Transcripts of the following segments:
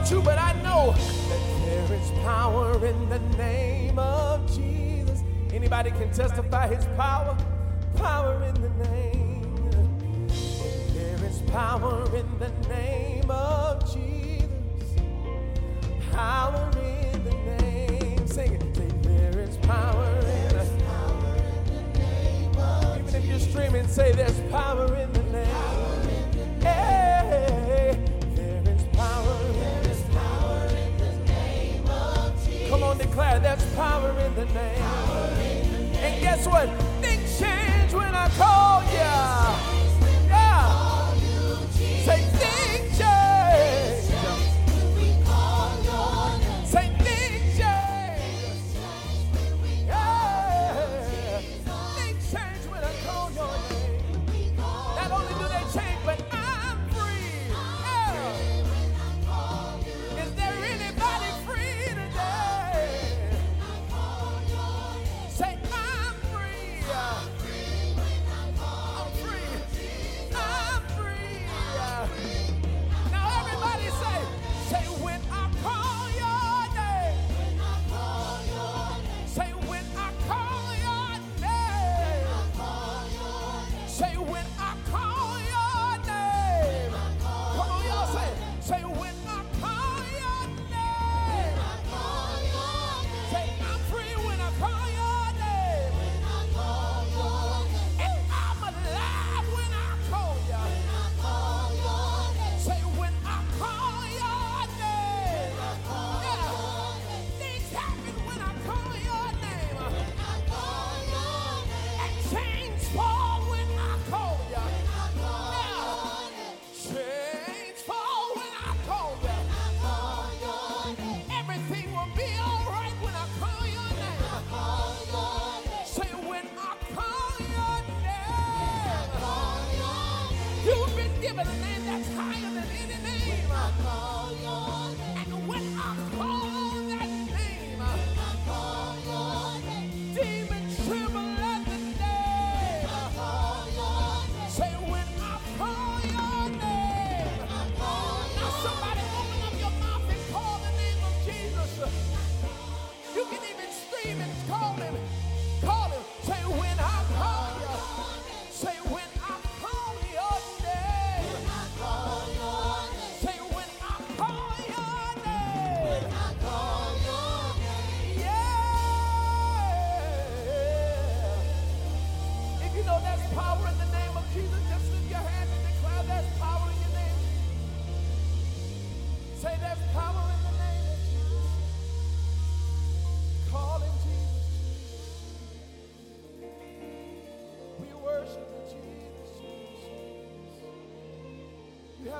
about you, but I know that there is power in the name of Jesus. Anybody can testify his power, power in the name. There is power in the name of Jesus. Power in the name. Sing it. Say, there is power in the name of Even if you're streaming, say there's power in the declare there's power in the name. And guess what? Things change when I call ya.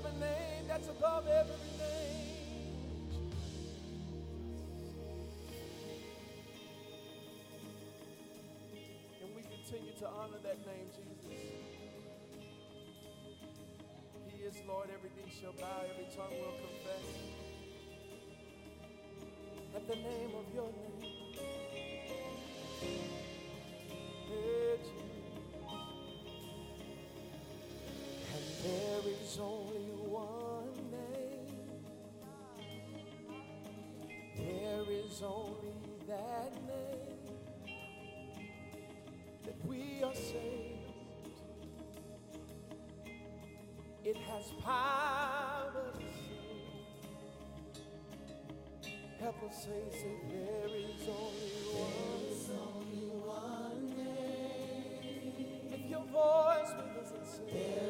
Have a name that's above every name. And we continue to honor that name, Jesus. He is Lord, every knee shall bow, every tongue will confess. At the name of your name. There is only is only that name that we are saved. It has power to save. Help us say, say, there is only one. Lift your voice with us and say,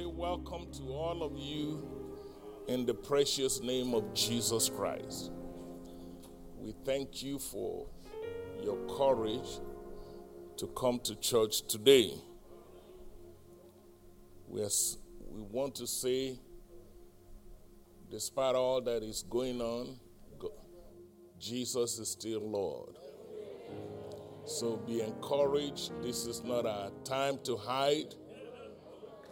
say welcome to all of you in the precious name of Jesus Christ. We thank you for your courage to come to church today. We, are we want to say, despite all that is going on, Jesus is still Lord. So be encouraged. This is not a time to hide.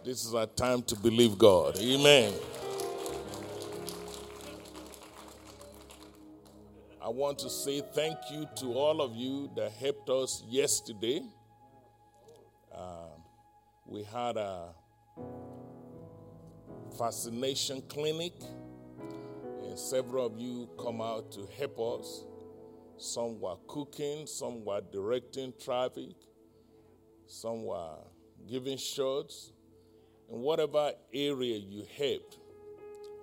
This is our time to believe God. Amen. I want to say thank you to all of you that helped us yesterday. Um, we had a vaccination clinic, and several of you come out to help us. Some were cooking, some were directing traffic, some were giving shots. In whatever area you helped,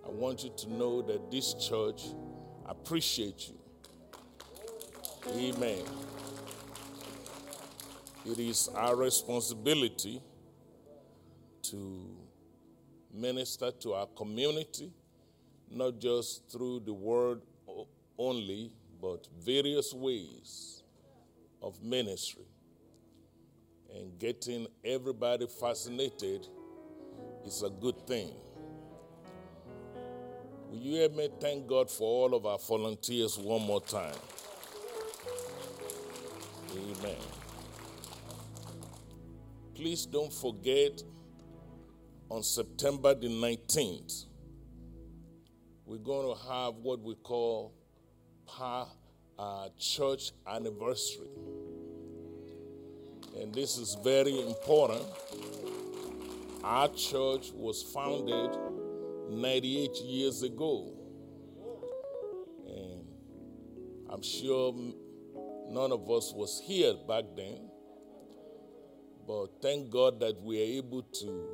I want you to know that this church appreciates you. Amen. It is our responsibility to minister to our community, not just through the word only, but various ways of ministry. And getting everybody vaccinated is a good thing. Will you help me thank God for all of our volunteers one more time? Amen. Please don't forget on September the 19th, we're going to have what we call pa- uh, church anniversary. And this is very important. Our church was founded 98 years ago. And I'm sure none of us was here back then. But thank God that we are able to,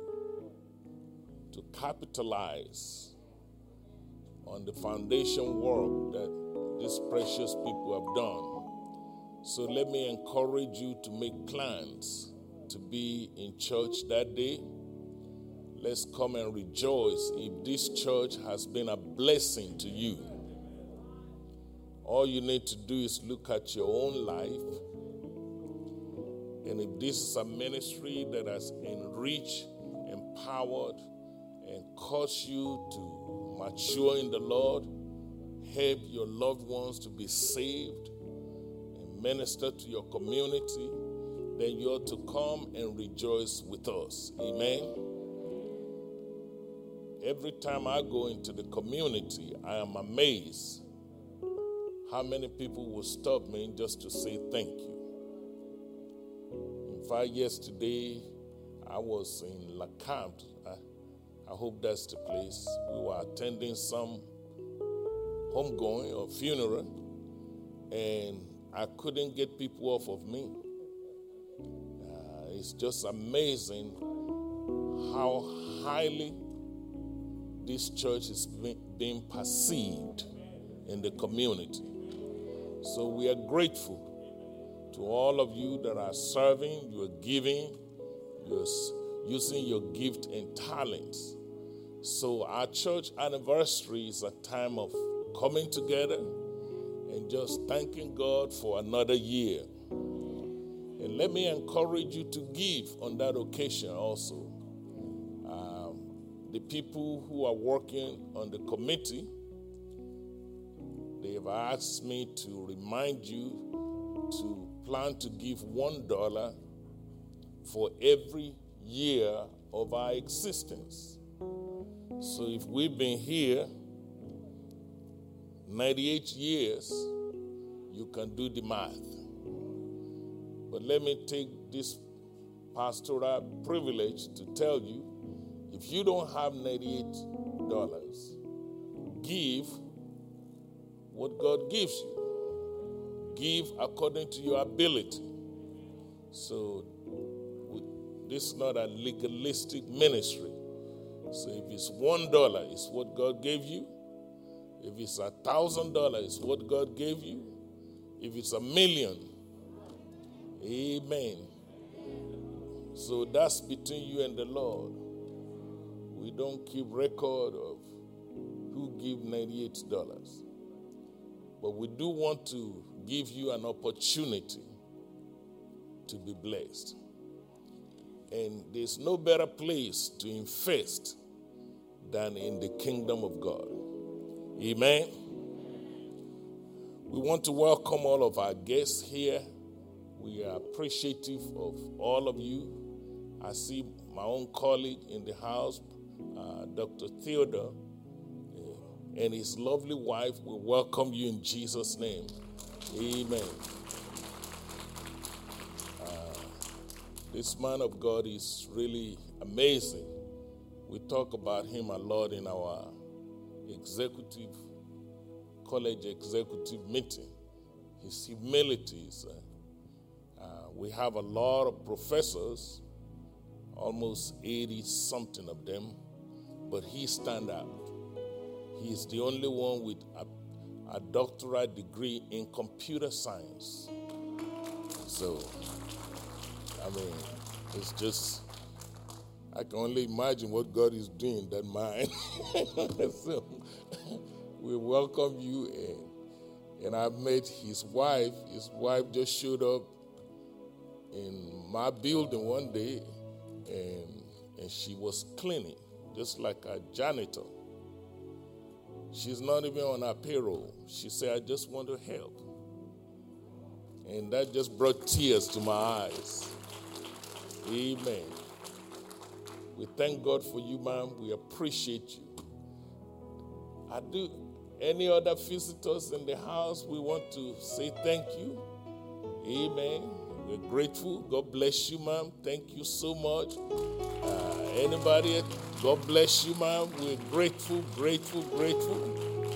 to capitalize on the foundation work that these precious people have done. So let me encourage you to make plans to be in church that day. Let's come and rejoice if this church has been a blessing to you. All you need to do is look at your own life. And if this is a ministry that has enriched, empowered, and caused you to mature in the Lord, help your loved ones to be saved, and minister to your community, then you ought to come and rejoice with us. Amen. Every time I go into the community, I am amazed how many people will stop me just to say thank you. In fact, yesterday I was in LeCamp. I, I hope that's the place. We were attending some homegoing or funeral, and I couldn't get people off of me. Uh, it's just amazing how highly this church is being perceived in the community. So we are grateful to all of you that are serving, you are giving, you're using your gift and talents. So our church anniversary is a time of coming together and just thanking God for another year. And let me encourage you to give on that occasion also. The people who are working on the committee, they have asked me to remind you to plan to give one dollar for every year of our existence. So if we've been here 98 years, you can do the math. But let me take this pastoral privilege to tell you if you don't have $98, give what God gives you. Give according to your ability. So, this is not a legalistic ministry. So, if it's one dollar, it's what God gave you. If it's a thousand dollars, it's what God gave you. If it's a million, amen. So that's between you and the Lord. We don't keep record of who give $98. But we do want to give you an opportunity to be blessed. And there's no better place to invest than in the kingdom of God. Amen. We want to welcome all of our guests here. We are appreciative of all of you. I see my own colleague in the house, uh, Dr. Theodore, and his lovely wife. We welcome you in Jesus' name. Amen. Uh, this man of God is really amazing. We talk about him a lot in our executive, college executive meeting. His humility is, uh, uh, we have a lot of professors, almost 80 something of them, but he stand out. He is the only one with a, a doctorate degree in computer science. So, I mean, it's just I can only imagine what God is doing that mind. so we welcome you in. and I met his wife. His wife just showed up in my building one day and and she was cleaning, just like a janitor. She's not even on our payroll. She said, I just want to help. And that just brought tears to my eyes. Amen. We thank God for you, ma'am. We appreciate you. I do. Any other visitors in the house, we want to say thank you. Amen. We're grateful. God bless you, ma'am. Thank you so much. Uh, anybody, God bless you, ma'am. We're grateful, grateful, grateful.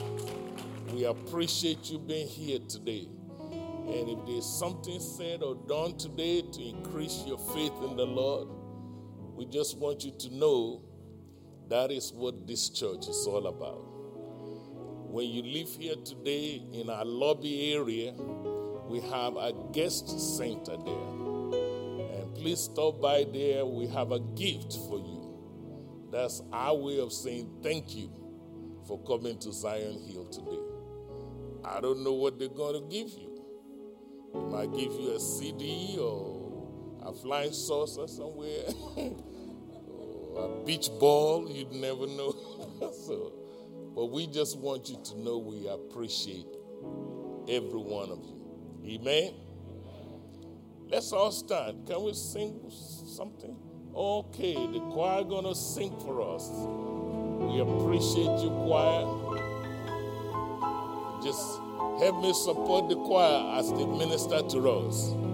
We appreciate you being here today. And if there's something said or done today to increase your faith in the Lord, we just want you to know that is what this church is all about. When you live here today in our lobby area, we have a guest center there. And please stop by there. We have a gift for you. That's our way of saying thank you for coming to Zion Hill today. I don't know what they're going to give you. They might give you a CD or a flying saucer somewhere, or a beach ball. You'd never know. so, but we just want you to know we appreciate every one of you. Amen. Let's all stand. Can we sing something? Okay, the choir gonna sing for us. We appreciate you, choir. Just help me support the choir as they minister to us.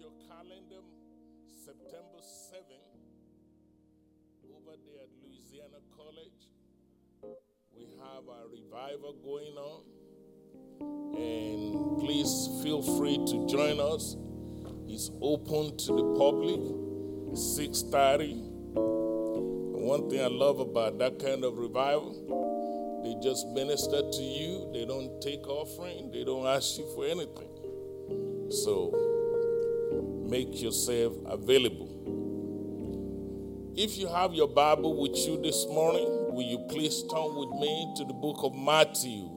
Your calendar September 7 over there at Louisiana College. We have a revival going on. And please feel free to join us. It's open to the public. 6:30. One thing I love about that kind of revival, they just minister to you. They don't take offering. They don't ask you for anything. So make yourself available. If you have your Bible with you this morning, will you please turn with me to the book of Matthew,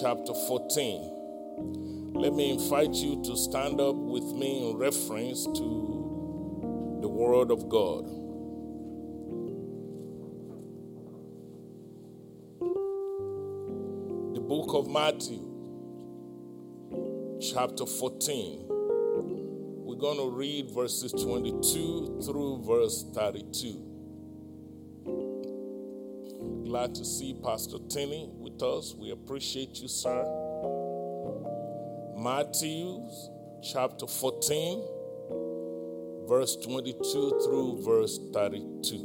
chapter 14? Let me invite you to stand up with me in reference to the Word of God. The book of Matthew, chapter 14. Going to read verses 22 through verse 32. Glad to see Pastor Tinney with us. We appreciate you, sir. Matthew chapter 14, verse 22 through verse 32.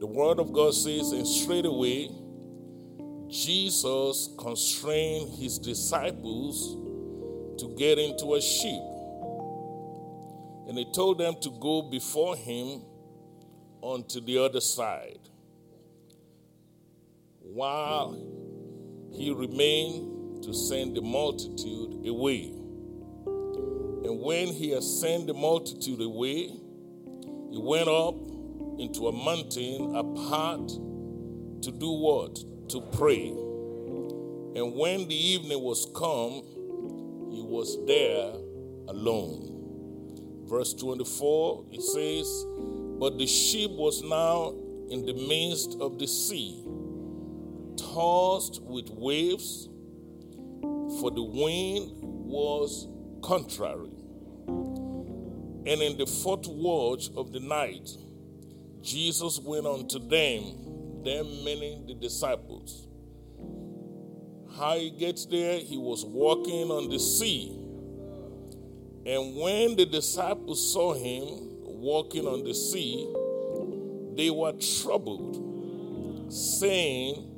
The word of God says, And straightway Jesus constrained his disciples to get into a ship. And he told them to go before him onto the other side while he remained to send the multitude away. And when he had sent the multitude away, he went up into a mountain apart to do what? To pray. And when the evening was come, he was there alone. Verse 24, it says, But the ship was now in the midst of the sea, tossed with waves, for the wind was contrary. And in the fourth watch of the night, Jesus went unto them, them meaning the disciples. How he gets there, he was walking on the sea. And when the disciples saw him walking on the sea, they were troubled, saying,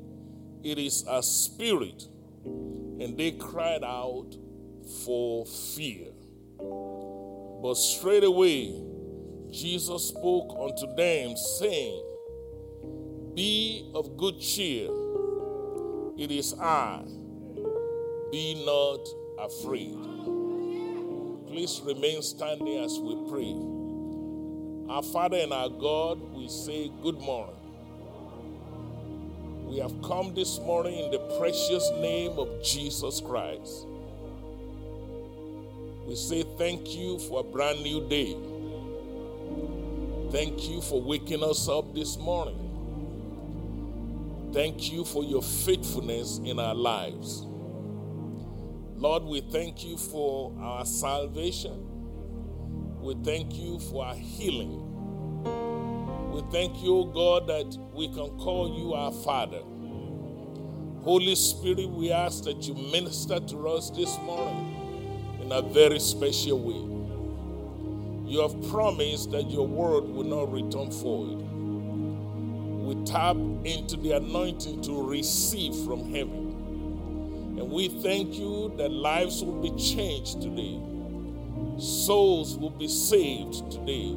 It is a spirit. And they cried out for fear. But straightway Jesus spoke unto them, saying, Be of good cheer, it is I, be not afraid. Please remain standing as we pray. Our Father and our God, we say good morning. We have come this morning in the precious name of Jesus Christ. We say thank you for a brand new day. Thank you for waking us up this morning. Thank you for your faithfulness in our lives. Lord, we thank you for our salvation. We thank you for our healing. We thank you, God, that we can call you our Father. Holy Spirit, we ask that you minister to us this morning in a very special way. You have promised that your word will not return void. We tap into the anointing to receive from heaven. We thank you that lives will be changed today, souls will be saved today.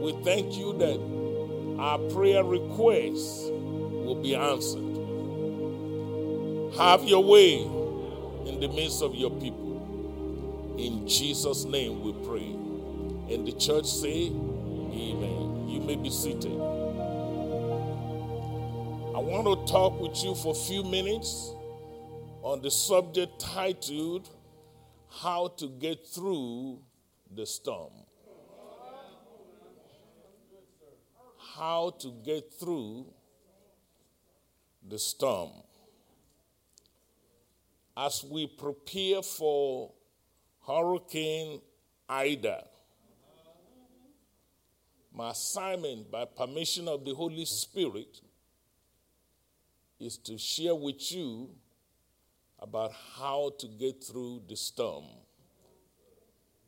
We thank you that our prayer requests will be answered. Have your way in the midst of your people. In Jesus' name we pray. And the church say, Amen. You may be seated. I want to talk with you for a few minutes on the subject titled How to Get Through the Storm. How to Get Through the Storm. As we prepare for Hurricane Ida, my assignment, by permission of the Holy Spirit, is to share with you about how to get through the storm.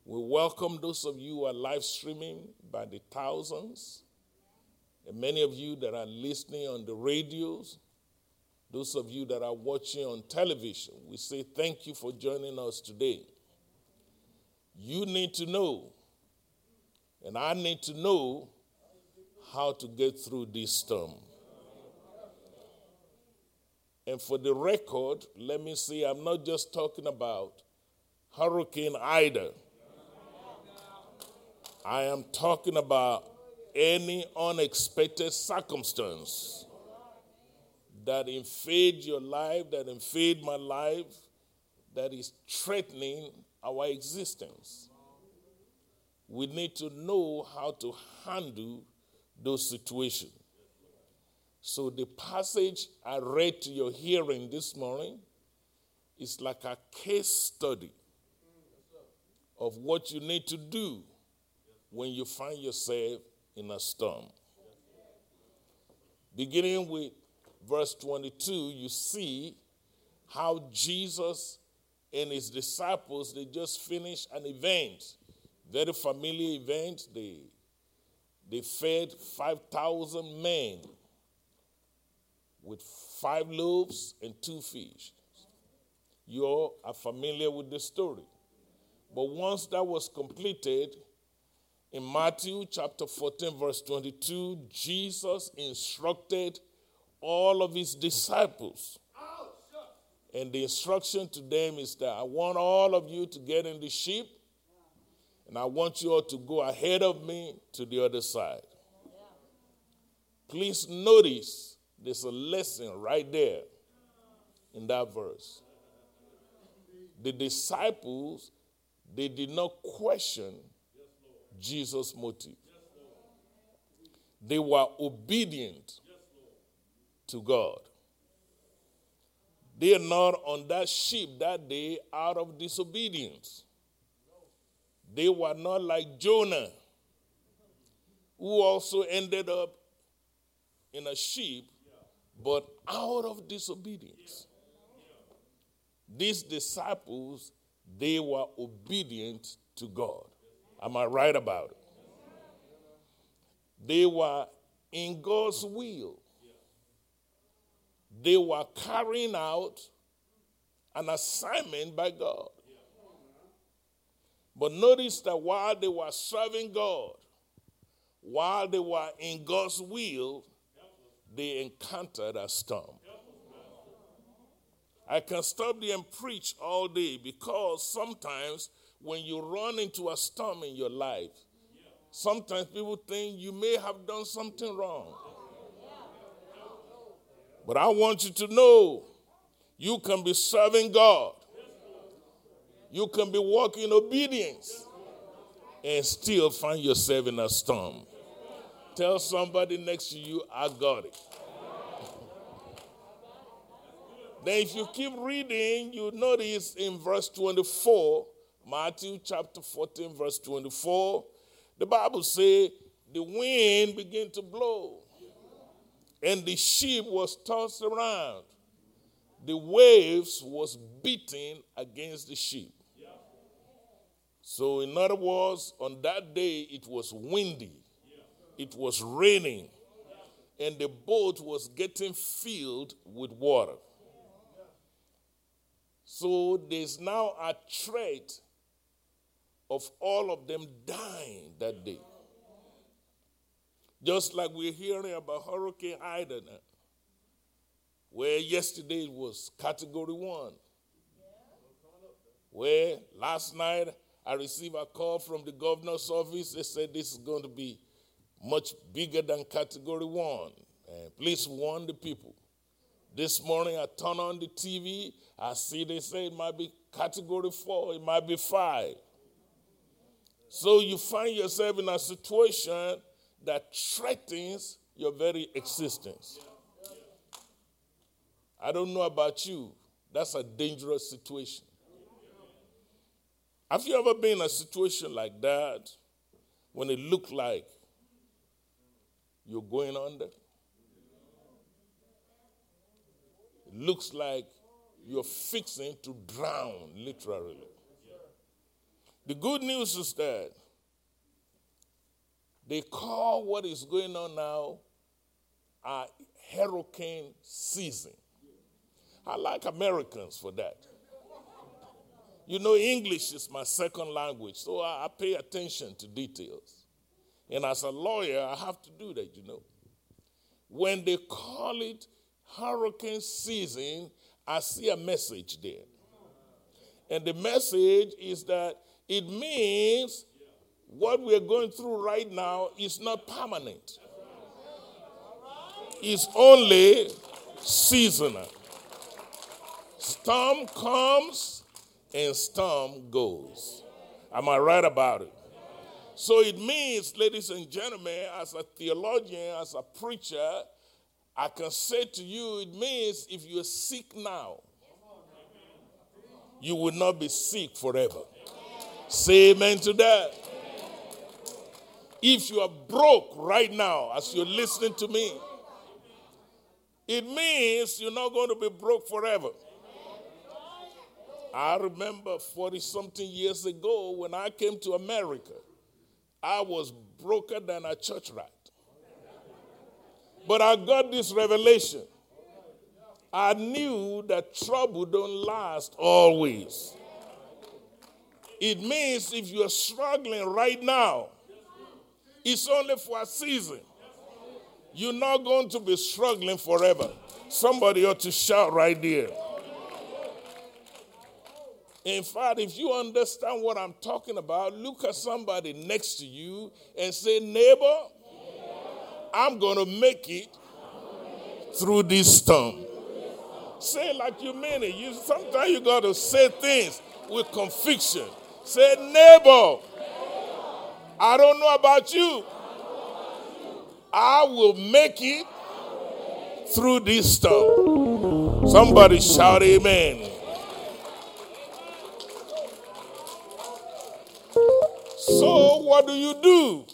We welcome those of you who are live streaming by the thousands, and many of you that are listening on the radios, those of you that are watching on television. We say thank you for joining us today. You need to know, and I need to know how to get through this storm. And for the record, let me say I'm not just talking about Hurricane Ida. I am talking about any unexpected circumstance that invade your life, that invade my life, that is threatening our existence. We need to know how to handle those situations. So, the passage I read to your hearing this morning is like a case study of what you need to do when you find yourself in a storm. Beginning with verse 22, you see how Jesus and his disciples they just finished an event, very familiar event. They they fed 5,000 men with five loaves and two fish. You all are familiar with the story. But once that was completed, in Matthew chapter 14, verse 22, Jesus instructed all of his disciples. And the instruction to them is that I want all of you to get in the ship, and I want you all to go ahead of me to the other side. Please notice there's a lesson right there in that verse. The disciples, they did not question Jesus' motive. They were obedient to God. They are not on that ship that day out of disobedience. They were not like Jonah, who also ended up in a ship, but out of disobedience. These disciples, they were obedient to God. Am I right about it? They were in God's will. They were carrying out an assignment by God. But notice that while they were serving God, while they were in God's will, they encountered a storm. I can stop there and preach all day because sometimes when you run into a storm in your life, sometimes people think you may have done something wrong. But I want you to know you can be serving God, you can be walking in obedience, and still find yourself in a storm. Tell somebody next to you, I got it. Then, if you keep reading, you notice in verse 24, Matthew chapter 14, verse 24, the Bible says the wind began to blow, and the ship was tossed around. The waves was beating against the ship. So, in other words, on that day it was windy, it was raining, and the boat was getting filled with water. So there's now a threat of all of them dying that day. Just like we're hearing about Hurricane Ida now, where yesterday it was category one. Where last night I received a call from the governor's office. They said this is going to be much bigger than category one. And please warn the people. This morning I turn on the TV, I see they say it might be category four, it might be five. So you find yourself in a situation that threatens your very existence. I don't know about you, that's a dangerous situation. Have you ever been in a situation like that when it looked like you're going under? It looks like you're fixing to drown, literally. The good news is that they call what is going on now a hurricane season. I like Americans for that. You know, English is my second language, so I, I pay attention to details. And as a lawyer, I have to do that, you know. When they call it hurricane season, I see a message there. And the message is that it means what we're going through right now is not permanent, it's only seasonal. Storm comes and storm goes. Am I right about it? So it means, ladies and gentlemen, as a theologian, as a preacher, I can say to you, it means if you're sick now, you will not be sick forever. Say amen to that. If you are broke right now, as you're listening to me, it means you're not going to be broke forever. I remember 40 something years ago when I came to America, I was broker than a church rat. But I got this revelation. I knew that trouble don't last always. It means if you're struggling right now, it's only for a season. You're not going to be struggling forever. Somebody ought to shout right there. In fact, if you understand what I'm talking about, look at somebody next to you and say, Neighbor, I'm going to make it through this storm. Say like you mean it. You, sometimes you got to say things with conviction. Say, neighbor, I don't know about you. I will make it through this storm. Somebody shout amen. So, what do you do?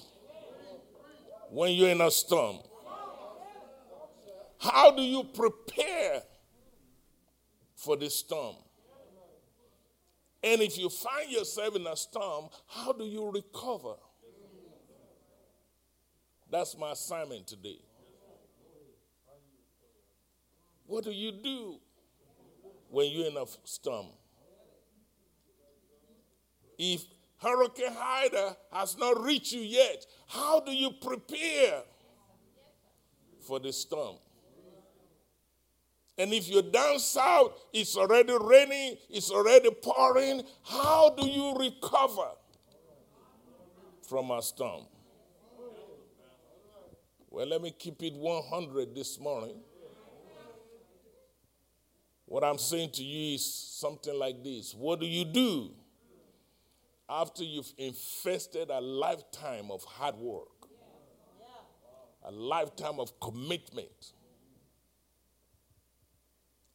when you're in a storm? How do you prepare for the storm? And if you find yourself in a storm, how do you recover? That's my assignment today. What do you do when you're in a storm? If Hurricane Ida has not reached you yet. How do you prepare for the storm? And if you're down south, it's already raining, it's already pouring. How do you recover from a storm? Well, let me keep it 100 this morning. What I'm saying to you is something like this What do you do after you've invested a lifetime of hard work, a lifetime of commitment,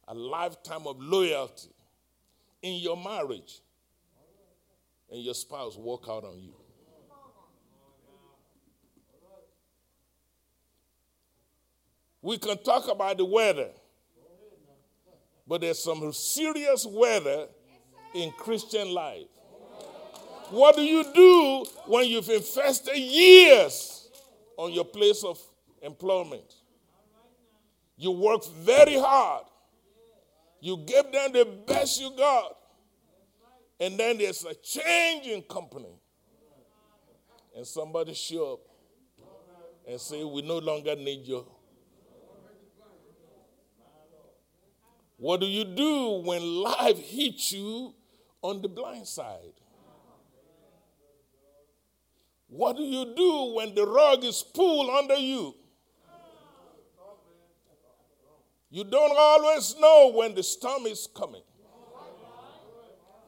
a lifetime of loyalty in your marriage, and your spouse walk out on you. We can talk about the weather, but there's some serious weather in Christian life. What do you do when you've invested years on your place of employment? You work very hard. You give them the best you got. And then there's a change in company. And somebody show up and say, We no longer need you. What do you do when life hits you on the blind side? What do you do when the rug is pulled under you? You don't always know when the storm is coming.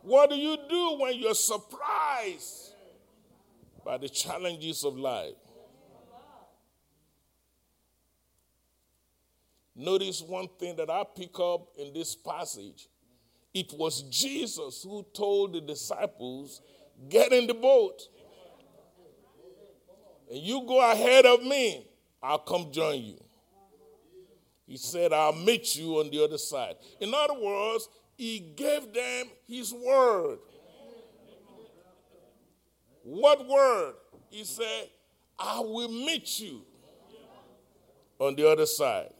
What do you do when you're surprised by the challenges of life? Notice one thing that I pick up in this passage. It was Jesus who told the disciples, Get in the boat and you go ahead of me, I'll come join you. He said, I'll meet you on the other side. In other words, he gave them his word. What word? He said, I will meet you on the other side.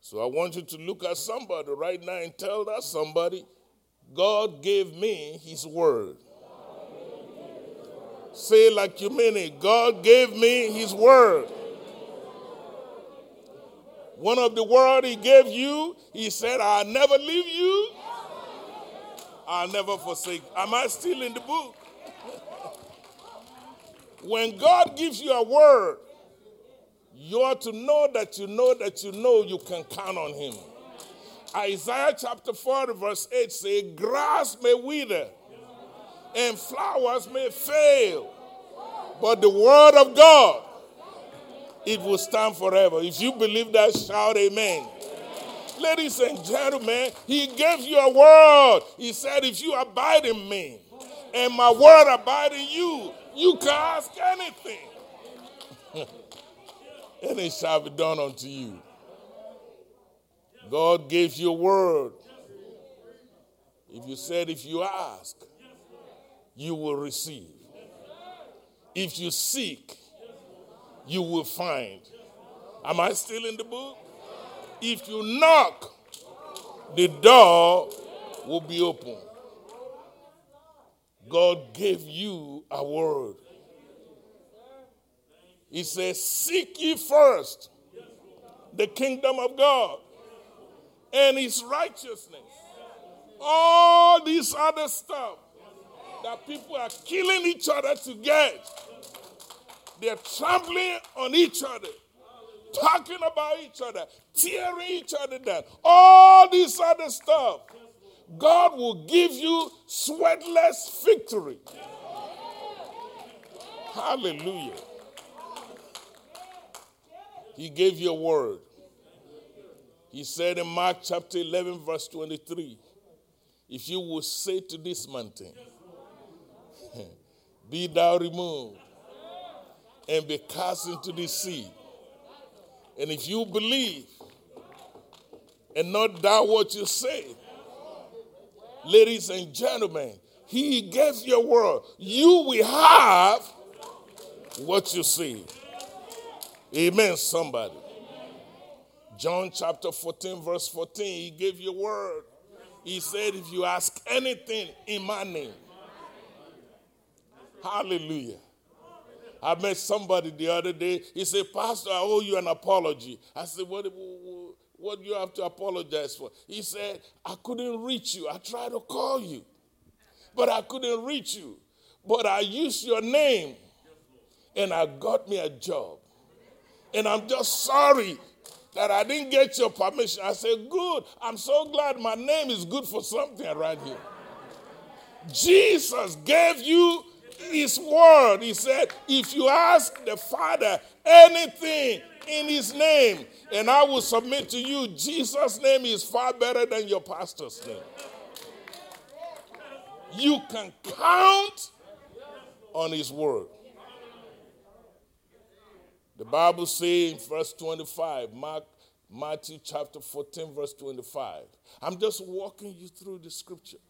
So I want you to look at somebody right now and tell that somebody, God gave me his word. Say like you mean it. God gave me his word. One of the word he gave you, he said, I'll never leave you. I'll never forsake. Am I still in the book? when God gives you a word, you ought to know that you know that you know you can count on him. Isaiah chapter 40, verse 8 says, Grass may wither and flowers may fail, but the word of God it will stand forever. If you believe that, shout amen. Ladies and gentlemen, he gave you a word. He said, If you abide in me and my word abide in you, you can ask anything. and it shall be done unto you. God gave you a word. If you said, If you ask, you will receive. If you seek, you will find. Am I still in the book? If you knock, the door will be open. God gave you a word. He says, Seek ye first the kingdom of God and his righteousness. All this other stuff that people are killing each other to get they're trampling on each other, talking about each other, tearing each other down. All this other stuff. God will give you sweatless victory. Hallelujah. He gave you a word. He said in Mark chapter 11, verse 23 if you will say to this mountain, Be thou removed and be cast into the sea. And if you believe and not doubt what you say, ladies and gentlemen, he gave your word. You will have what you see. Amen, somebody. John chapter 14, verse 14, he gave you word. He said, If you ask anything in my name, hallelujah. I met somebody the other day. He said, Pastor, I owe you an apology. I said, What, what, do you have to apologize for? He said, I couldn't reach you. I tried to call you, but I couldn't reach you. But I used your name and I got me a job. And I'm just sorry that I didn't get your permission. I said, Good. I'm so glad my name is good for something around here. Jesus gave you his word. He said, If you ask the Father anything in his name, and I will submit to you, Jesus' name is far better than your pastor's name. You can count on his word. The Bible says in verse 25, Mark, Matthew chapter 14, verse 25. I'm just walking you through the scripture.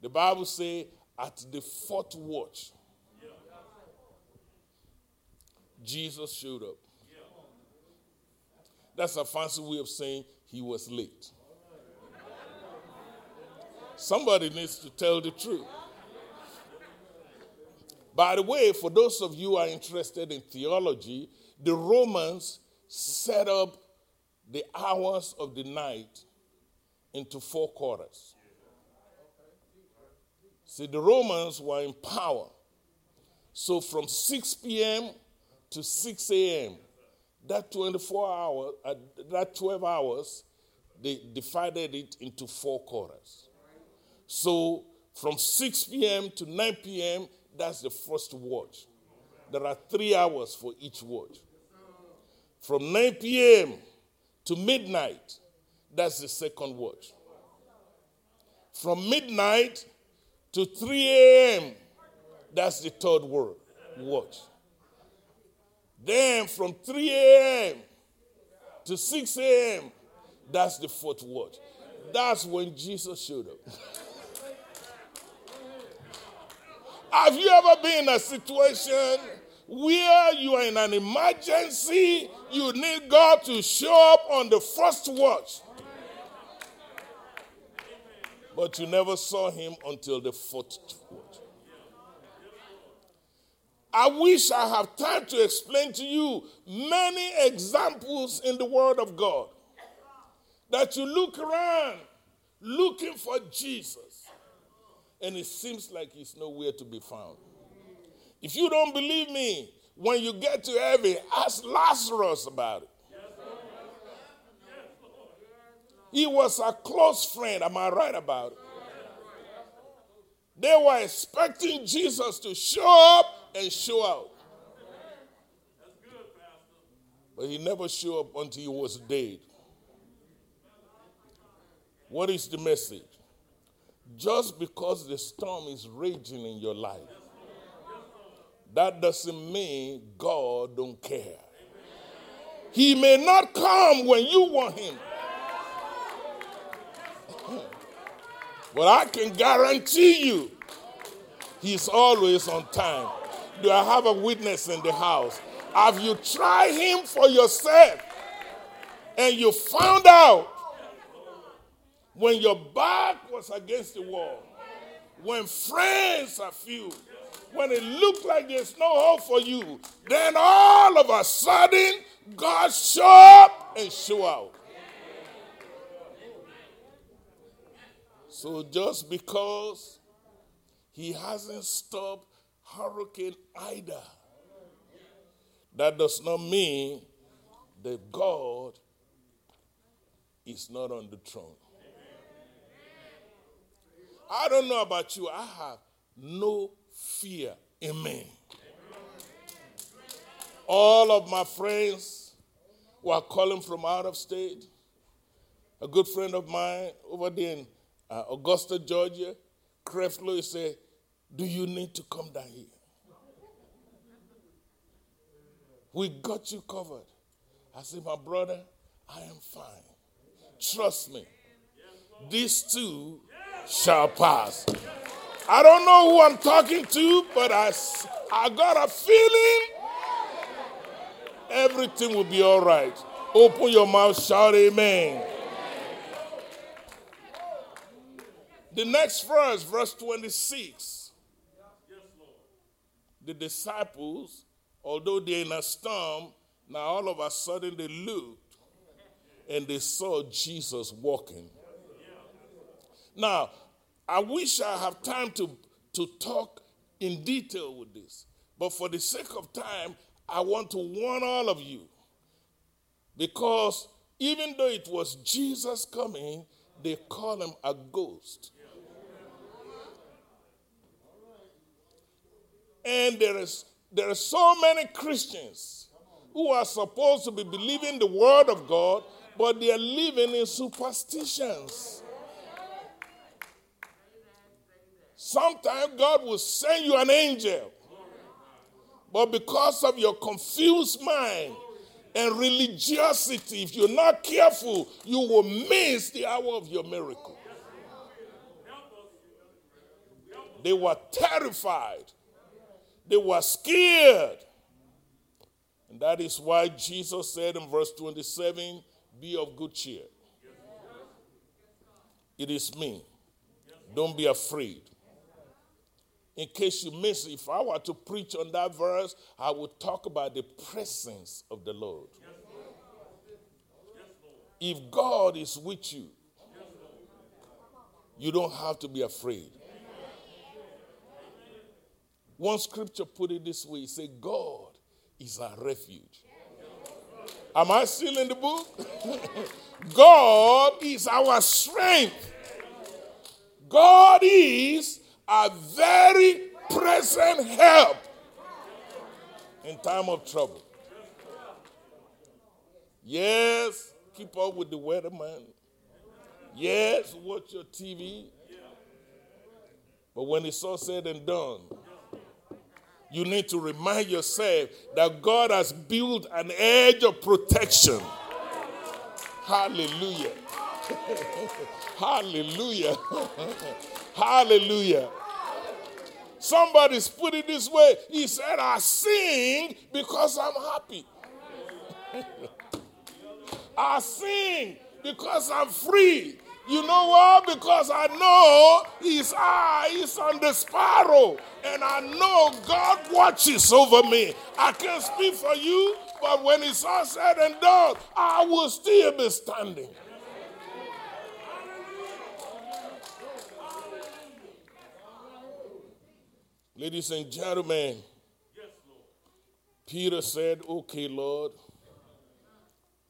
The Bible says, at the fourth watch, Jesus showed up. That's a fancy way of saying he was late. Somebody needs to tell the truth. By the way, for those of you who are interested in theology, the Romans set up the hours of the night into four quarters. See, the Romans were in power. So from 6 p.m. to 6 a.m., that 24 hours, uh, that 12 hours, they divided it into four quarters. So from 6 p.m. to 9 p.m., that's the first watch. There are three hours for each watch. From 9 p.m. to midnight, that's the second watch. From midnight to 3 a.m. That's the third word, watch. Then from 3 a.m. to 6 a.m., that's the fourth watch. That's when Jesus showed up. Have you ever been in a situation where you are in an emergency? You need God to show up on the first watch. But you never saw him until the fourth watch. I wish I have time to explain to you many examples in the Word of God that you look around looking for Jesus and it seems like he's nowhere to be found. If you don't believe me, when you get to heaven, ask Lazarus about it. He was a close friend. Am I right about it? They were expecting Jesus to show up and show out. But he never showed up until he was dead. What is the message? Just because the storm is raging in your life, that doesn't mean God don't care. He may not come when you want him. But I can guarantee you, he's always on time. Do I have a witness in the house? Have you tried him for yourself and you found out when your back was against the wall, when friends are few, when it looked like there's no hope for you, then all of a sudden God show up and show out. So just because he hasn't stopped Hurricane Ida, that does not mean that God is not on the throne. I don't know about you, I have no fear me. All of my friends who are calling from out of state, a good friend of mine over there in uh, Augusta, Georgia, Creflo, said, Do you need to come down here? We got you covered. I said, My brother, I am fine. Trust me. These too shall pass. I don't know who I'm talking to, but I, I got a feeling everything will be all right. Open your mouth, shout amen. The next verse, verse 26. The disciples, although they're in a storm, now all of a sudden they looked and they saw Jesus walking. Now, I wish I have time to, to talk in detail with this, but for the sake of time, I want to warn all of you because even though it was Jesus coming, they call him a ghost. And there is there are so many Christians who are supposed to be believing the word of God, but they are living in superstitions. Sometimes God will send you an angel, but because of your confused mind and religiosity, if you're not careful, you will miss the hour of your miracle. They were terrified they were scared. And that is why Jesus said in verse 27 Be of good cheer. It is me. Don't be afraid. In case you miss if I were to preach on that verse, I would talk about the presence of the Lord. If God is with you, you don't have to be afraid. One scripture put it this way: "Say God is our refuge." Am I still in the book? God is our strength. God is a very present help in time of trouble. Yes, keep up with the weatherman. Yes, watch your TV. But when it's all said and done, you need to remind yourself that God has built an edge of protection Hallelujah. Hallelujah. Hallelujah. Somebody's put it this way. He said, I sing because I'm happy. I sing because I'm free. You know what? Because I know his eye is on the sparrow. And I know God watches over me. I can't speak for you, but when it's all said and done, I will still be standing. Ladies and gentlemen, Peter said, Okay, Lord.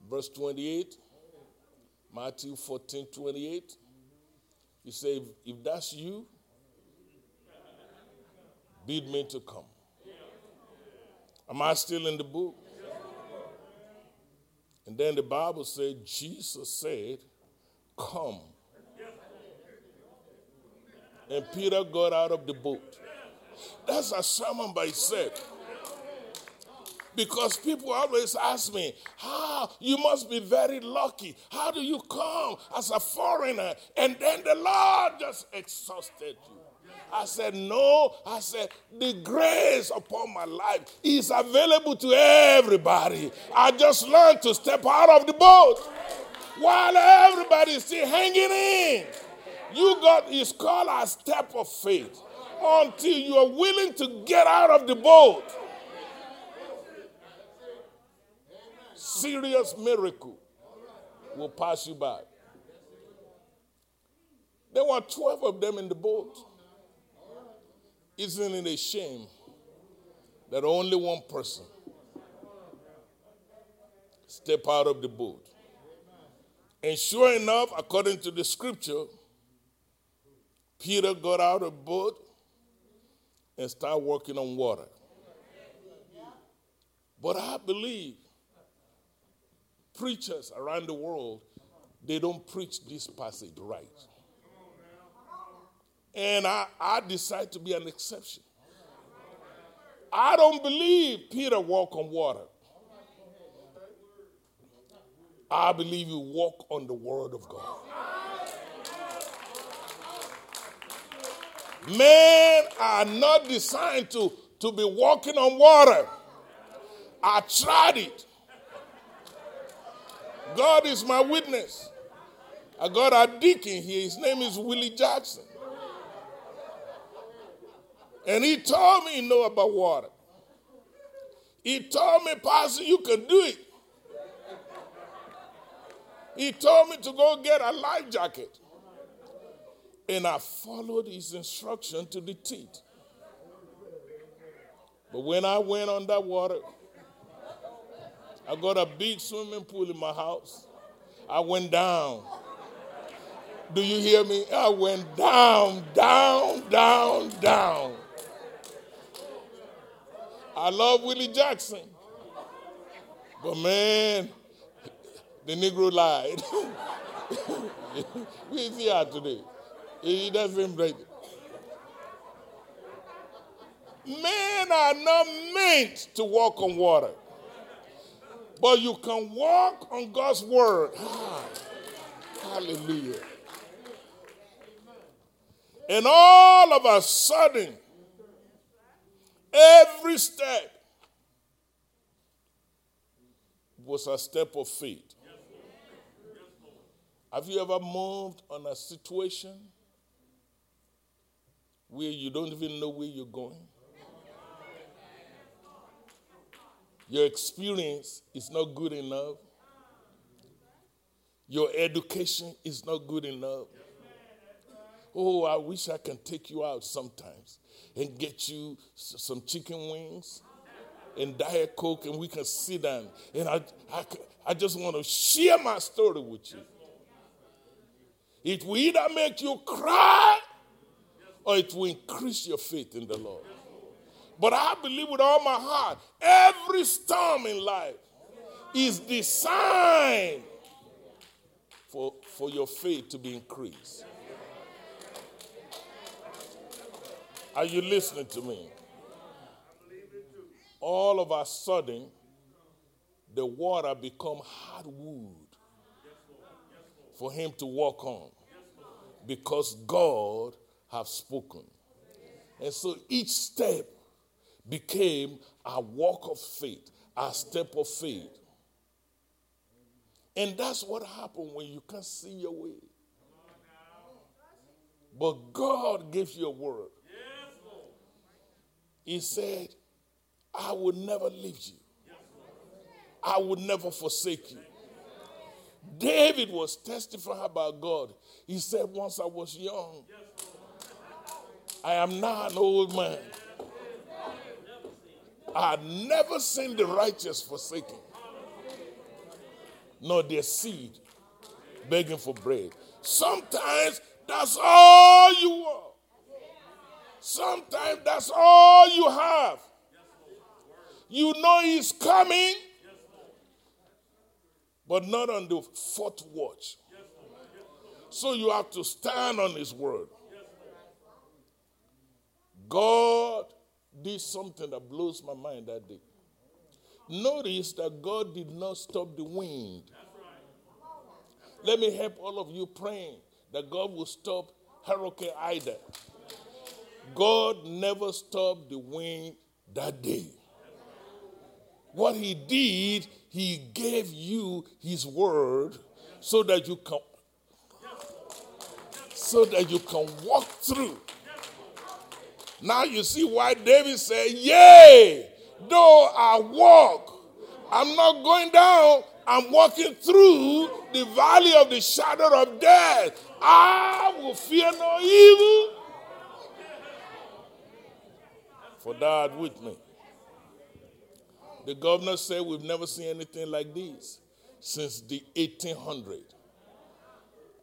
Verse 28, Matthew 14 28. He said, if, that's you, bid me to come. Am I still in the book? And then the Bible said, Jesus said, Come. And Peter got out of the boat. That's a sermon by itself. Because people always ask me, How? You must be very lucky. How do you come as a foreigner? And then the Lord just exhausted you. I said, No. I said, The grace upon my life is available to everybody. I just learned to step out of the boat while everybody is still hanging in. You got, it's called a step of faith until you are willing to get out of the boat. Serious miracle will pass you by. There were 12 of them in the boat. Isn't it a shame that only one person step out of the boat? And sure enough, according to the scripture, Peter got out of the boat and started working on water. But I believe preachers around the world, they don't preach this passage right. And I, I decide to be an exception. I don't believe Peter walked on water. I believe you walk on the word of God. Men are not designed to, to be walking on water. I tried it. God is my witness. I got a deacon here. His name is Willie Jackson. And he told me he know about water. He told me, Pastor, you can do it. He told me to go get a life jacket. And I followed his instruction to the teeth. But when I went on that water, I got a big swimming pool in my house. I went down. Do you hear me? I went down, down, down, down. I love Willie Jackson. But man, the Negro lied. Where is he at today? He doesn't break it. Men are not meant to walk on water. But you can walk on God's word. Ah, hallelujah. And all of a sudden, every step was a step of faith. Have you ever moved on a situation where you don't even know where you're going? Your experience is not good enough. Your education is not good enough. Oh, I wish I can take you out sometimes and get you some chicken wings and Diet Coke and we can sit down. And I, I, I just want to share my story with you. It will either make you cry or it will increase your faith in the Lord. But I believe with all my heart, every storm in life is designed for, for your faith to be increased. Are you listening to me? All of a sudden, the water become hard wood for him to walk on because God have spoken. And so each step became a walk of faith, a step of faith. And that's what happened when you can't see your way. But God gives you a word. He said, I will never leave you. I will never forsake you. David was testifying about God. He said, Once I was young, I am now an old man. I had never seen the righteous forsaken, nor their seed begging for bread. Sometimes that's all you want. Sometimes that's all you have. You know he's coming, but not on the fourth watch. So you have to stand on his word. God did something that blows my mind that day. Notice that God did not stop the wind. Let me help all of you praying that God will stop Hurricane Ida. God never stopped the wind that day. What he did, he gave you his word so that you can so that you can walk through. Now you see why David said, Yea, though I walk, I'm not going down, I'm walking through the valley of the shadow of death. I will fear no evil. For thou with me. The governor said, We've never seen anything like this since the 1800.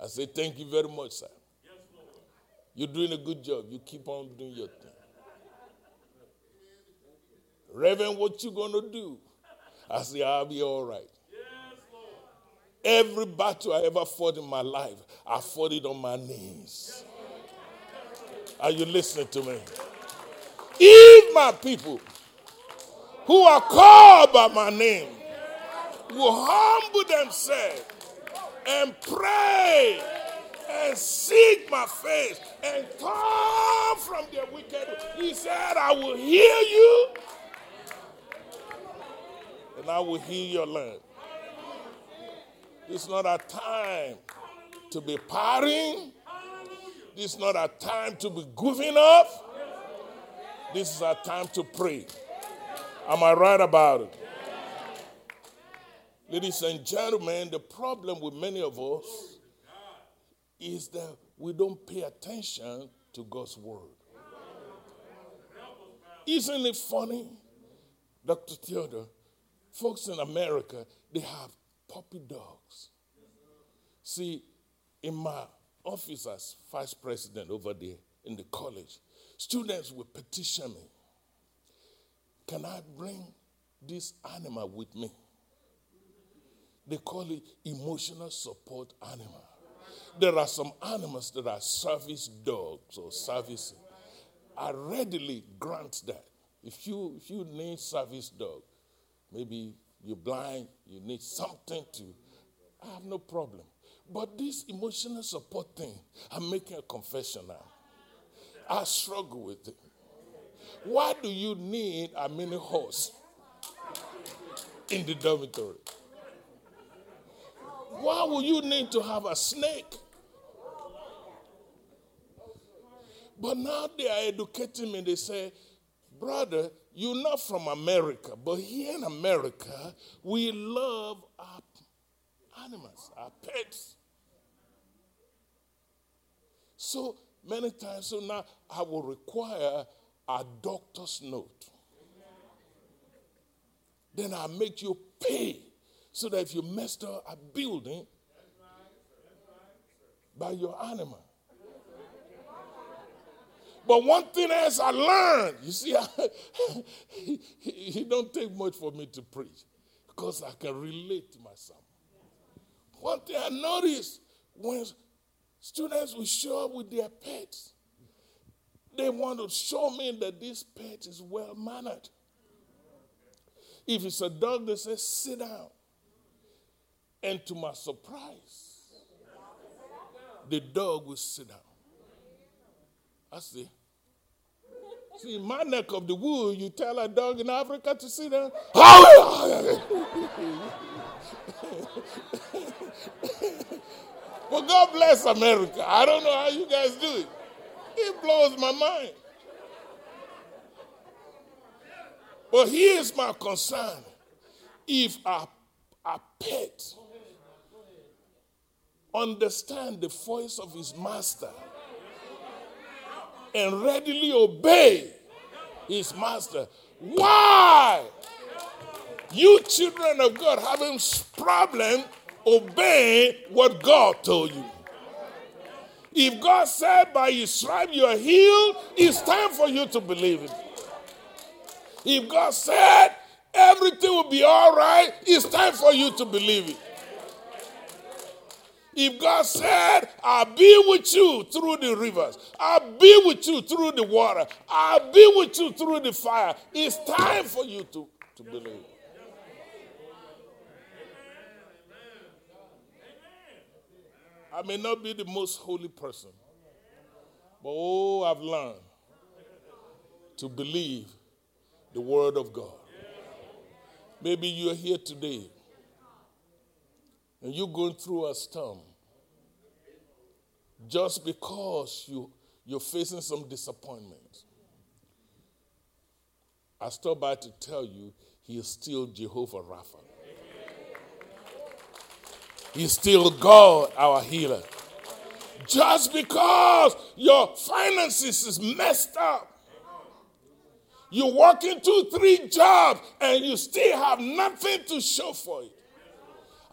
I said, Thank you very much, sir. You're doing a good job. You keep on doing your thing. Reverend, what you gonna do? I say, I'll be all right. Every battle I ever fought in my life, I fought it on my knees. Are you listening to me? If my people who are called by my name will humble themselves and pray and seek my face and turn from their wicked, he said, I will hear you and I will heal your land. This is not a time to be partying. This is not a time to be goofing off. This is a time to pray. Am I right about it? Ladies and gentlemen, the problem with many of us is that we don't pay attention to God's word. Isn't it funny, Dr. Theodore? Folks in America, they have puppy dogs. See, in my office as vice president over there in the college, students will petition me Can I bring this animal with me? They call it emotional support animal. There are some animals that are service dogs or service. I readily grant that. If you if you need service dog, maybe you're blind, you need something to, I have no problem. But this emotional support thing, I'm making a confession now. I struggle with it. Why do you need a mini horse in the dormitory? Why would you need to have a snake? But now they are educating me. They say, brother, you're not from America, but here in America, we love our animals, our pets. So many times, so now I will require a doctor's note. Then I make you pay so that if you messed up a building by your animal. But one thing else I learned, you see, I, he, don't take much for me to preach because I can relate to myself. One thing I noticed when students will show up with their pets, they want to show me that this pet is well mannered. If it's a dog, they say, sit down. And to my surprise, the dog will sit down. I see. See, my neck of the wood, you tell a dog in Africa to sit down. well, God bless America. I don't know how you guys do it. It blows my mind. But here's my concern. If a, a pet understand the voice of his master and readily obey his master, why you children of God having problem obeying what God told you? If God said by his stripe you are healed, it's time for you to believe it. If God said everything will be all right, it's time for you to believe it. If God said, I'll be with you through the rivers, I'll be with you through the water, I'll be with you through the fire, it's time for you to, to believe. I may not be the most holy person, but oh, I've learned to believe the Word of God. Maybe you're here today and you're going through a storm just because you, you're facing some disappointment. I stop by to tell you he is still Jehovah Rapha. He's still God, our healer. Just because your finances is messed up, you work in two, three jobs, and you still have nothing to show for it.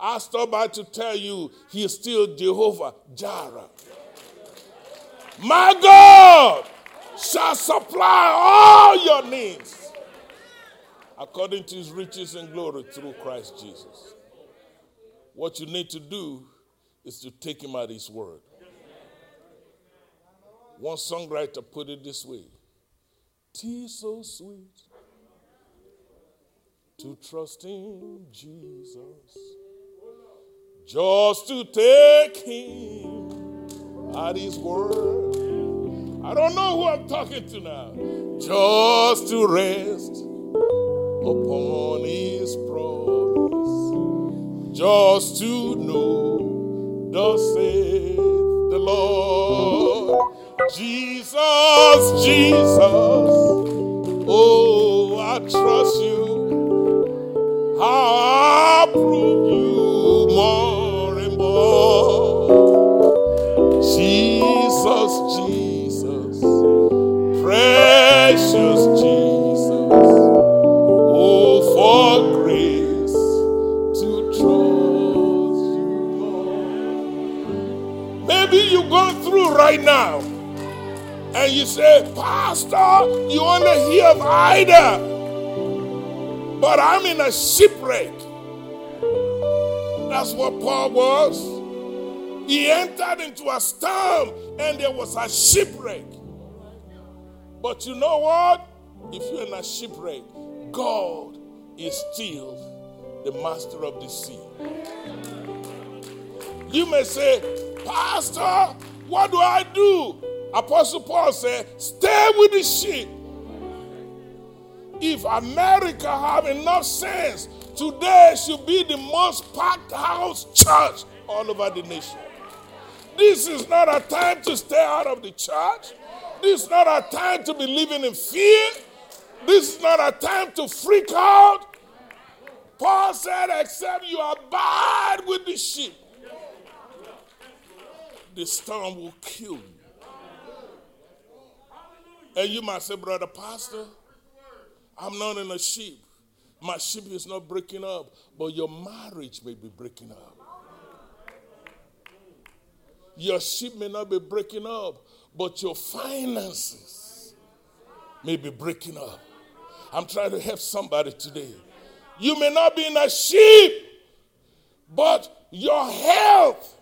I stop by to tell you he is still Jehovah Jireh. My God shall supply all your needs according to his riches and glory through Christ Jesus. What you need to do is to take him at his word. One songwriter put it this way Tis so sweet to trust in Jesus, just to take him at his word. I don't know who I'm talking to now. Just to rest upon his promise, just to know, thus saith the Lord. Jesus, Jesus, oh, I trust you. How right now and you say, Pastor, you only hear of Ida, but I'm in a shipwreck. That's what Paul was. He entered into a storm and there was a shipwreck. But you know what? If you're in a shipwreck, God is still the master of the sea. You may say, Pastor, what do I do? Apostle Paul said, stay with the sheep. If America have enough sense, today should be the most packed house church all over the nation. This is not a time to stay out of the church. This is not a time to be living in fear. This is not a time to freak out. Paul said, except you abide with the sheep, the storm will kill you. And you might say, Brother Pastor, I'm not in a sheep. My sheep is not breaking up, but your marriage may be breaking up. Your sheep may not be breaking up, but your finances may be breaking up. I'm trying to help somebody today. You may not be in a sheep, but your health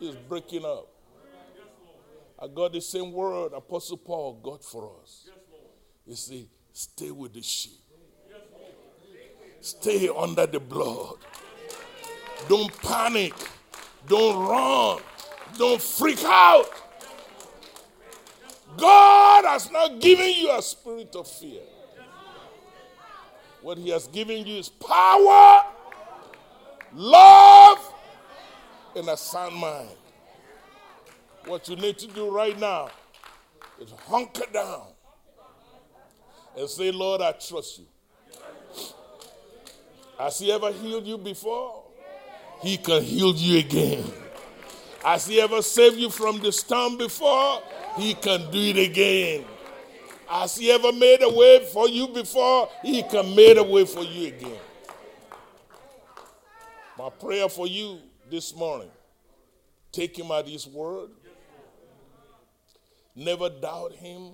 is breaking up. I got the same word Apostle Paul got for us. He said, stay with the sheep. Stay under the blood. Don't panic. Don't run. Don't freak out. God has not given you a spirit of fear. What He has given you is power, love, and a sound mind. What you need to do right now is hunker down and say, Lord, I trust you. Has He ever healed you before? He can heal you again. Has He ever saved you from the storm before? He can do it again. Has He ever made a way for you before? He can make a way for you again. My prayer for you this morning take Him at His word, never doubt Him.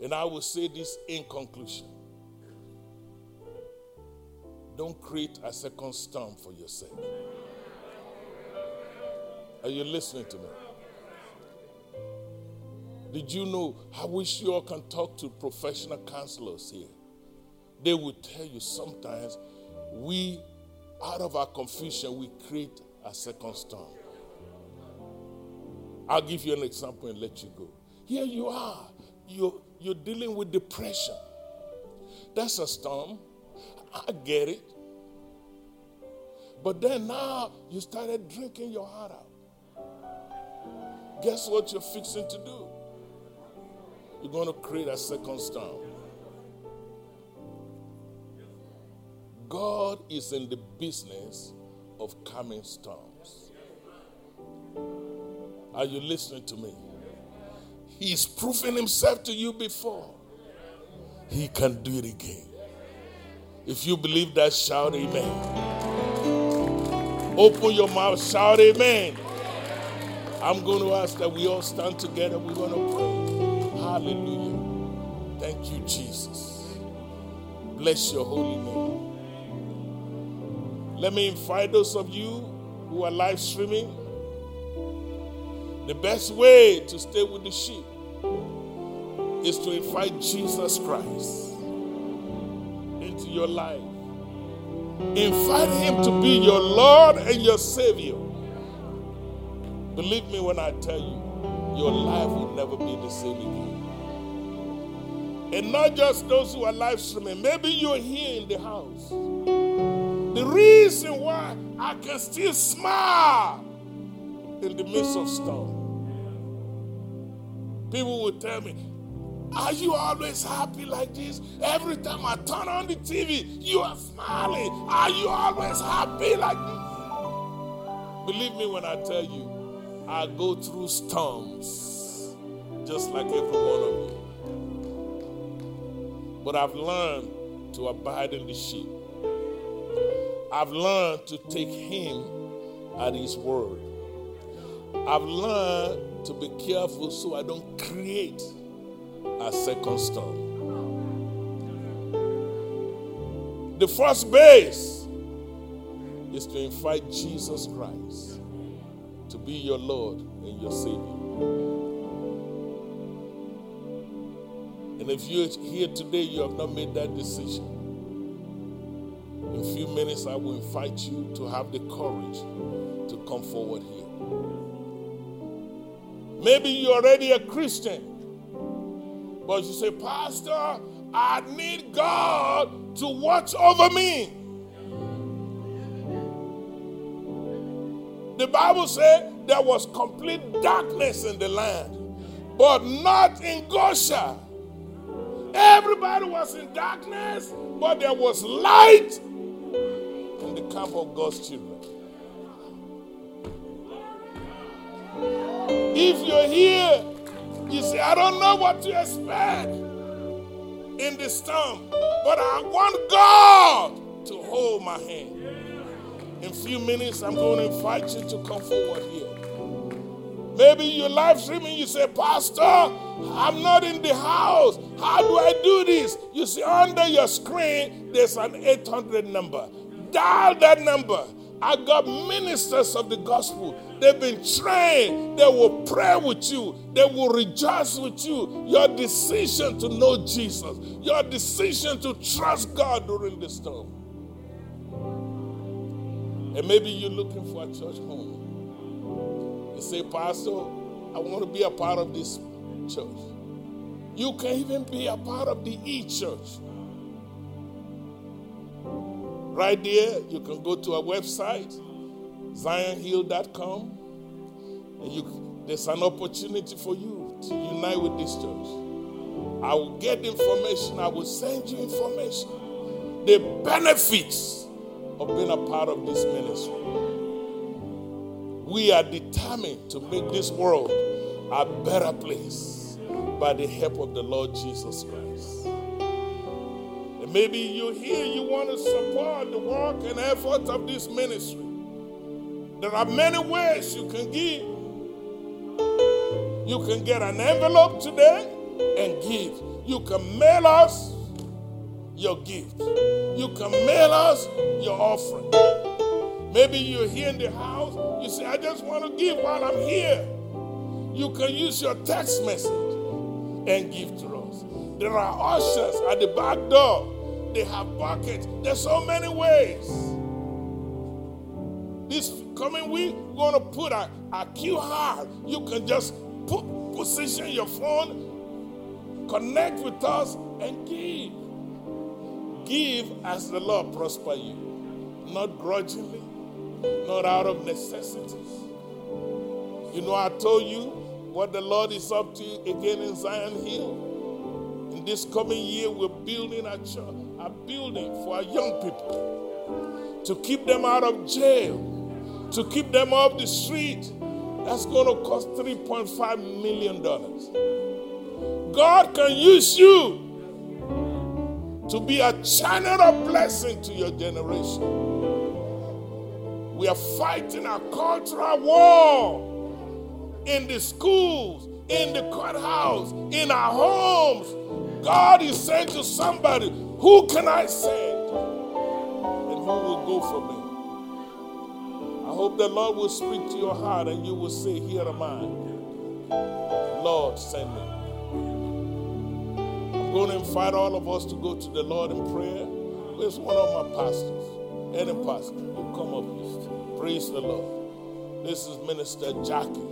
And I will say this in conclusion don't create a second storm for yourself. Are you listening to me? Did you know? I wish you all can talk to professional counselors here. They will tell you sometimes we, out of our confusion, we create a second storm. I'll give you an example and let you go. Here you are. You're, you're dealing with depression. That's a storm. I get it. But then now you started drinking your heart out. Guess what you're fixing to do? You're going to create a second storm. God is in the business of calming storms. Are you listening to me? He's proven himself to you before. He can do it again. If you believe that, shout amen. Open your mouth, shout amen. I'm going to ask that we all stand together. We're going to pray. Hallelujah. Thank you, Jesus. Bless your holy name. Let me invite those of you who are live streaming. The best way to stay with the sheep is to invite Jesus Christ into your life. Invite him to be your Lord and your Savior. Believe me when I tell you, your life will never be the same again. And not just those who are live streaming, maybe you're here in the house. The reason why I can still smile in the midst of storm. People will tell me, Are you always happy like this? Every time I turn on the TV, you are smiling. Are you always happy like this? Believe me when I tell you, I go through storms just like every one of you. But I've learned to abide in the sheep. I've learned to take him at his word. I've learned to be careful so I don't create a second storm. The first base is to invite Jesus Christ to be your Lord and your Savior. And if you're here today, you have not made that decision. In a few minutes, I will invite you to have the courage to come forward here. Maybe you're already a Christian, but you say, Pastor, I need God to watch over me. The Bible said there was complete darkness in the land, but not in Goshen. Everybody was in darkness, but there was light camp of God's children. If you're here, you say, I don't know what to expect in this storm, but I want God to hold my hand. In a few minutes, I'm going to invite you to come forward here. Maybe you're live streaming, you say, Pastor, I'm not in the house. How do I do this? You see, under your screen, there's an 800 number. Dial that number. I got ministers of the gospel. They've been trained. They will pray with you. They will rejoice with you. Your decision to know Jesus, your decision to trust God during the storm. And maybe you're looking for a church home. You say, Pastor, I want to be a part of this church. You can even be a part of the E church. Right there, you can go to our website, zionhill.com, and you, there's an opportunity for you to unite with this church. I will get information, I will send you information. The benefits of being a part of this ministry. We are determined to make this world a better place by the help of the Lord Jesus Christ. Maybe you're here, you want to support the work and effort of this ministry. There are many ways you can give. You can get an envelope today and give. You can mail us your gift. You can mail us your offering. Maybe you're here in the house, you say, I just want to give while I'm here. You can use your text message and give to us. There are ushers at the back door, they have buckets. There's so many ways. This coming week, we're going to put a, a QR. You can just put, position your phone, connect with us, and give. Give as the Lord prosper you, not grudgingly, not out of necessities. You know, I told you what the Lord is up to again in Zion Hill. In this coming year, we're building a, church, a building for our young people to keep them out of jail, to keep them off the street. That's going to cost $3.5 million. God can use you to be a channel of blessing to your generation. We are fighting a cultural war in the schools, in the courthouse, in our homes. God is saying to somebody, Who can I send? And who will go for me? I hope the Lord will speak to your heart and you will say, Here am I. Lord, send me. I'm going to invite all of us to go to the Lord in prayer. Where's one of my pastors? Any pastor, you come up. Praise the Lord. This is Minister Jackie.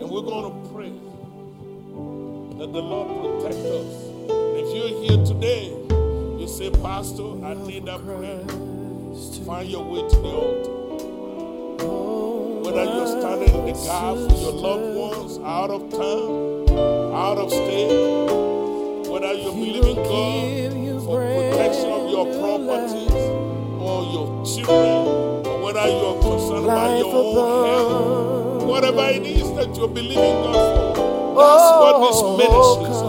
And we're going to pray that the Lord protect us. If you're here today, you say, Pastor, I need that prayer. Find your way to the altar. Whether you're standing in the gap for your loved ones out of town, out of state, whether you're believing God for protection of your properties or your children, or whether you're concerned about your own health, whatever it is that you're believing God for, that's what this ministry is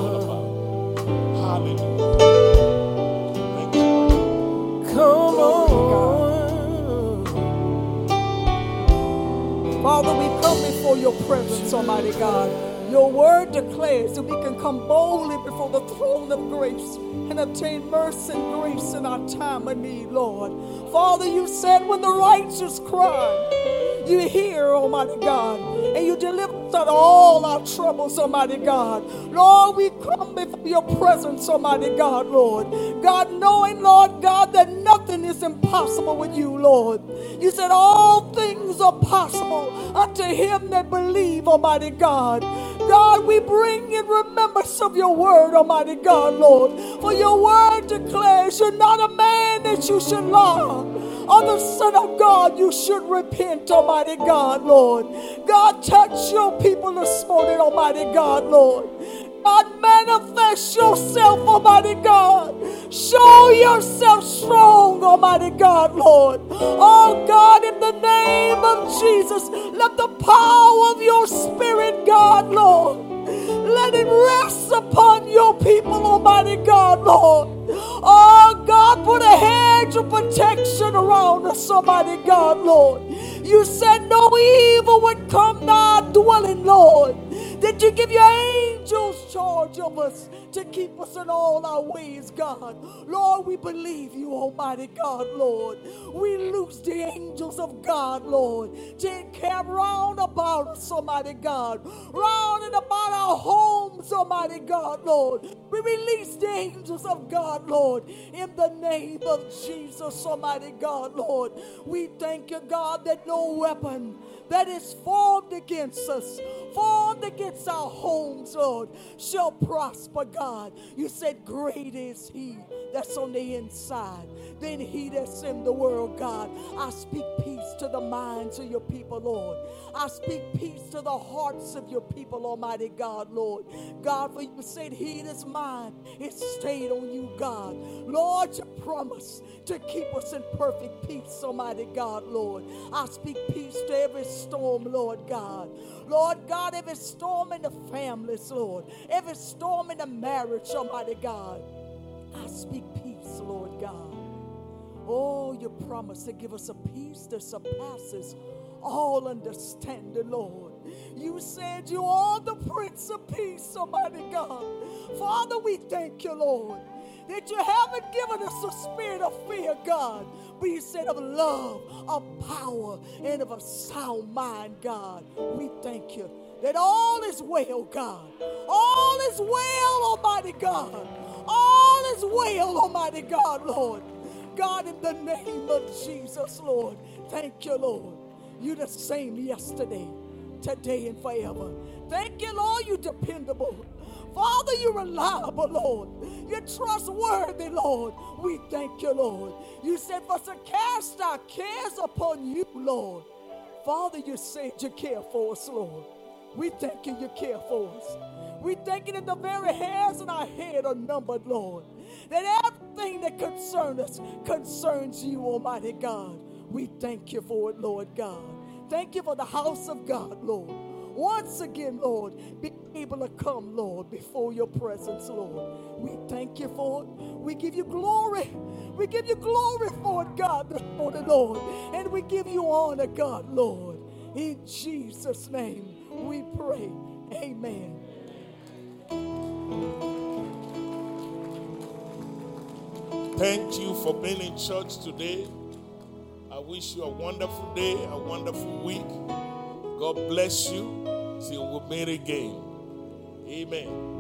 your presence, Almighty God. Your word declares that we can come boldly before the throne of grace and obtain mercy and grace in our time of need, Lord. Father, you said when the righteous cry, you hear, Almighty God, and you deliver us out of all our troubles, Almighty God. Lord, we come before your presence, Almighty God, Lord. God, knowing, Lord God, that nothing is impossible with you, Lord. You said all things are possible unto him that believe, Almighty God. God, we bring in remembrance of your word, Almighty God, Lord. For your word declares you're not a man that you should lie or the Son of God, you should repent, Almighty God, Lord. God, touch your people this morning, Almighty God, Lord. God, manifest yourself, Almighty God. Show yourself strong, Almighty God, Lord. Oh God, in the name of Jesus, let the power of your Spirit, God, Lord, let it rest upon your people, Almighty God, Lord. Oh God, put a hedge of protection around us, Almighty God, Lord. You said no evil would come nigh our dwelling, Lord. That you give your angels charge of us to keep us in all our ways, God. Lord, we believe you, Almighty God, Lord. We loose the angels of God, Lord, to encamp round about us, Almighty God. Round and about our homes, Almighty Almighty God, Lord. We release the angels of God, Lord, in the name of Jesus, Almighty God, Lord. We thank you, God, that no weapon that is formed against us, formed against our homes, Lord, shall prosper, God. You said, Great is He that's on the inside than He that's in the world, God. I speak peace to the minds of your people, Lord. I speak peace to the hearts of your people, Almighty God, Lord. God, for you said, He that's mine is stayed on you, God. Lord, you promise to keep us in perfect peace, Almighty God, Lord. I speak peace to every storm, Lord God. Lord God, every storm in the families, Lord. Every storm in the marriage, Almighty God. I speak peace, Lord God. Oh, you promise to give us a peace that surpasses all understanding, Lord. You said you are the Prince of Peace, Almighty God. Father, we thank you, Lord, that you haven't given us a spirit of fear, God, but you said of love, of power, and of a sound mind, God. We thank you that all is well, God. All is well, Almighty God. All is well, Almighty God, Lord. God, in the name of Jesus, Lord. Thank you, Lord. You the same yesterday, today, and forever. Thank you, Lord. You dependable. Father, you're reliable, Lord. You're trustworthy, Lord. We thank you, Lord. You said for us to cast our cares upon you, Lord. Father, you said you care for us, Lord. We thank you, you care for us. We thank you that the very hairs in our head are numbered, Lord. That everything that concerns us concerns you, Almighty God. We thank you for it, Lord God. Thank you for the house of God, Lord. Once again, Lord, be able to come, Lord, before your presence, Lord. We thank you for it. We give you glory. We give you glory for it, God, this morning, Lord. And we give you honor, God, Lord. In Jesus' name we pray. Amen. Thank you for being in church today. I wish you a wonderful day, a wonderful week. God bless you till we meet again. Amen.